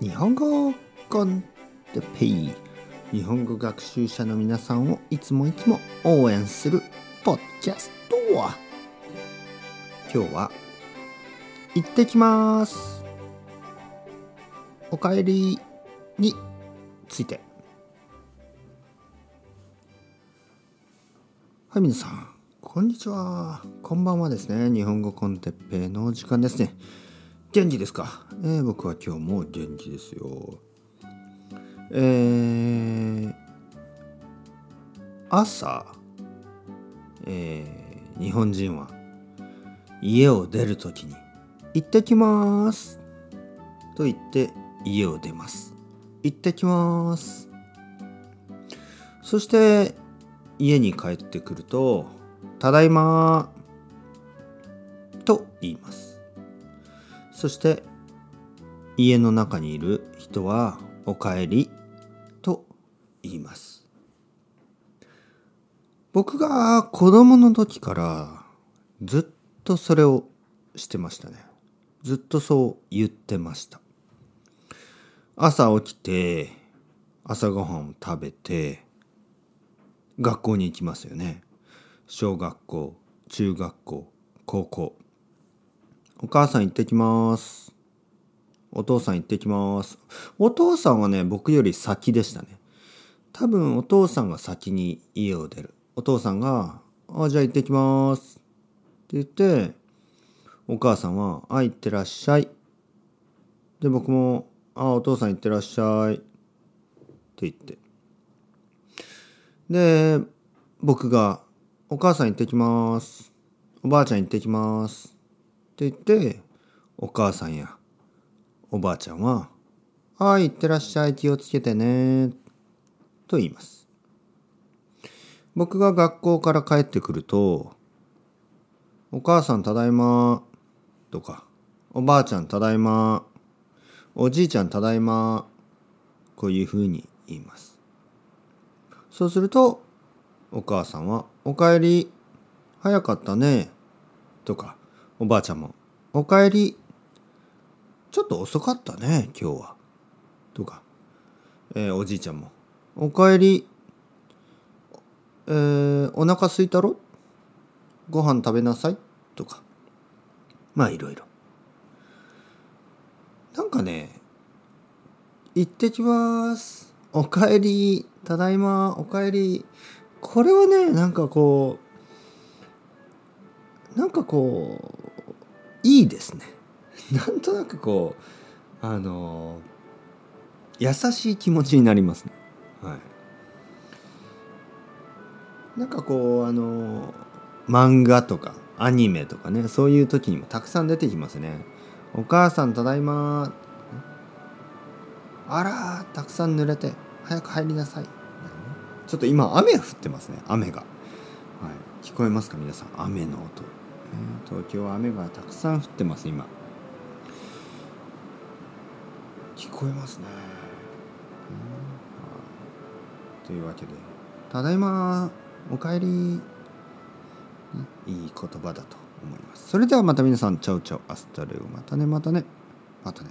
日本語コンテペイ日本語学習者の皆さんをいつもいつも応援するポッキャスト今日は行ってきます。おかえりについて。はい皆さんこんにちは。こんばんはですね。日本語コンテッペイの時間ですね。元気ですか、えー、僕は今日も元気ですよ。えー、朝、えー、日本人は家を出るときに「行ってきます」と言って家を出ます。行ってきます。そして家に帰ってくると「ただいま」と言います。そして家の中にいる人は「おかえり」と言います。僕が子供の時からずっとそれをしてましたね。ずっとそう言ってました。朝起きて朝ごはんを食べて学校に行きますよね。小学校中学校高校。お母さん行ってきます。お父さん行ってきます。お父さんはね、僕より先でしたね。多分お父さんが先に家を出る。お父さんが、あ、じゃあ行ってきます。って言って、お母さんは、あ、行ってらっしゃい。で、僕も、あ、お父さん行ってらっしゃい。って言って。で、僕が、お母さん行ってきます。おばあちゃん行ってきます。って言ってお母さんやおばあちゃんは「はい行ってらっしゃい気をつけてね」と言います。僕が学校から帰ってくると「お母さんただいま」とか「おばあちゃんただいま」「おじいちゃんただいま」こういうふうに言います。そうするとお母さんは「おかえり早かったね」とかおばあちゃんも「おかえり。ちょっと遅かったね今日は」とか、えー、おじいちゃんも「おかえり。えー、お腹すいたろ？ご飯食べなさい」とか。まあいろいろ。なんかね「行ってきます」「おかえり」「ただいま」「おかえり」これはねなんかこうなんかこういいですね。なんとなくこうあの優しい気持ちになりますね。はい。なんかこうあの漫画とかアニメとかねそういう時にもたくさん出てきますね。お母さんただいまあらたくさん濡れて早く入りなさい。ちょっと今雨降ってますね雨が、はい、聞こえますか皆さん。雨の音。東京は雨がたくさん降ってます今。聞こえますね、うん、というわけで「ただいまおかえり」いい言葉だと思います。それではまた皆さんチャウチャウアスタレオまたねまたねまたね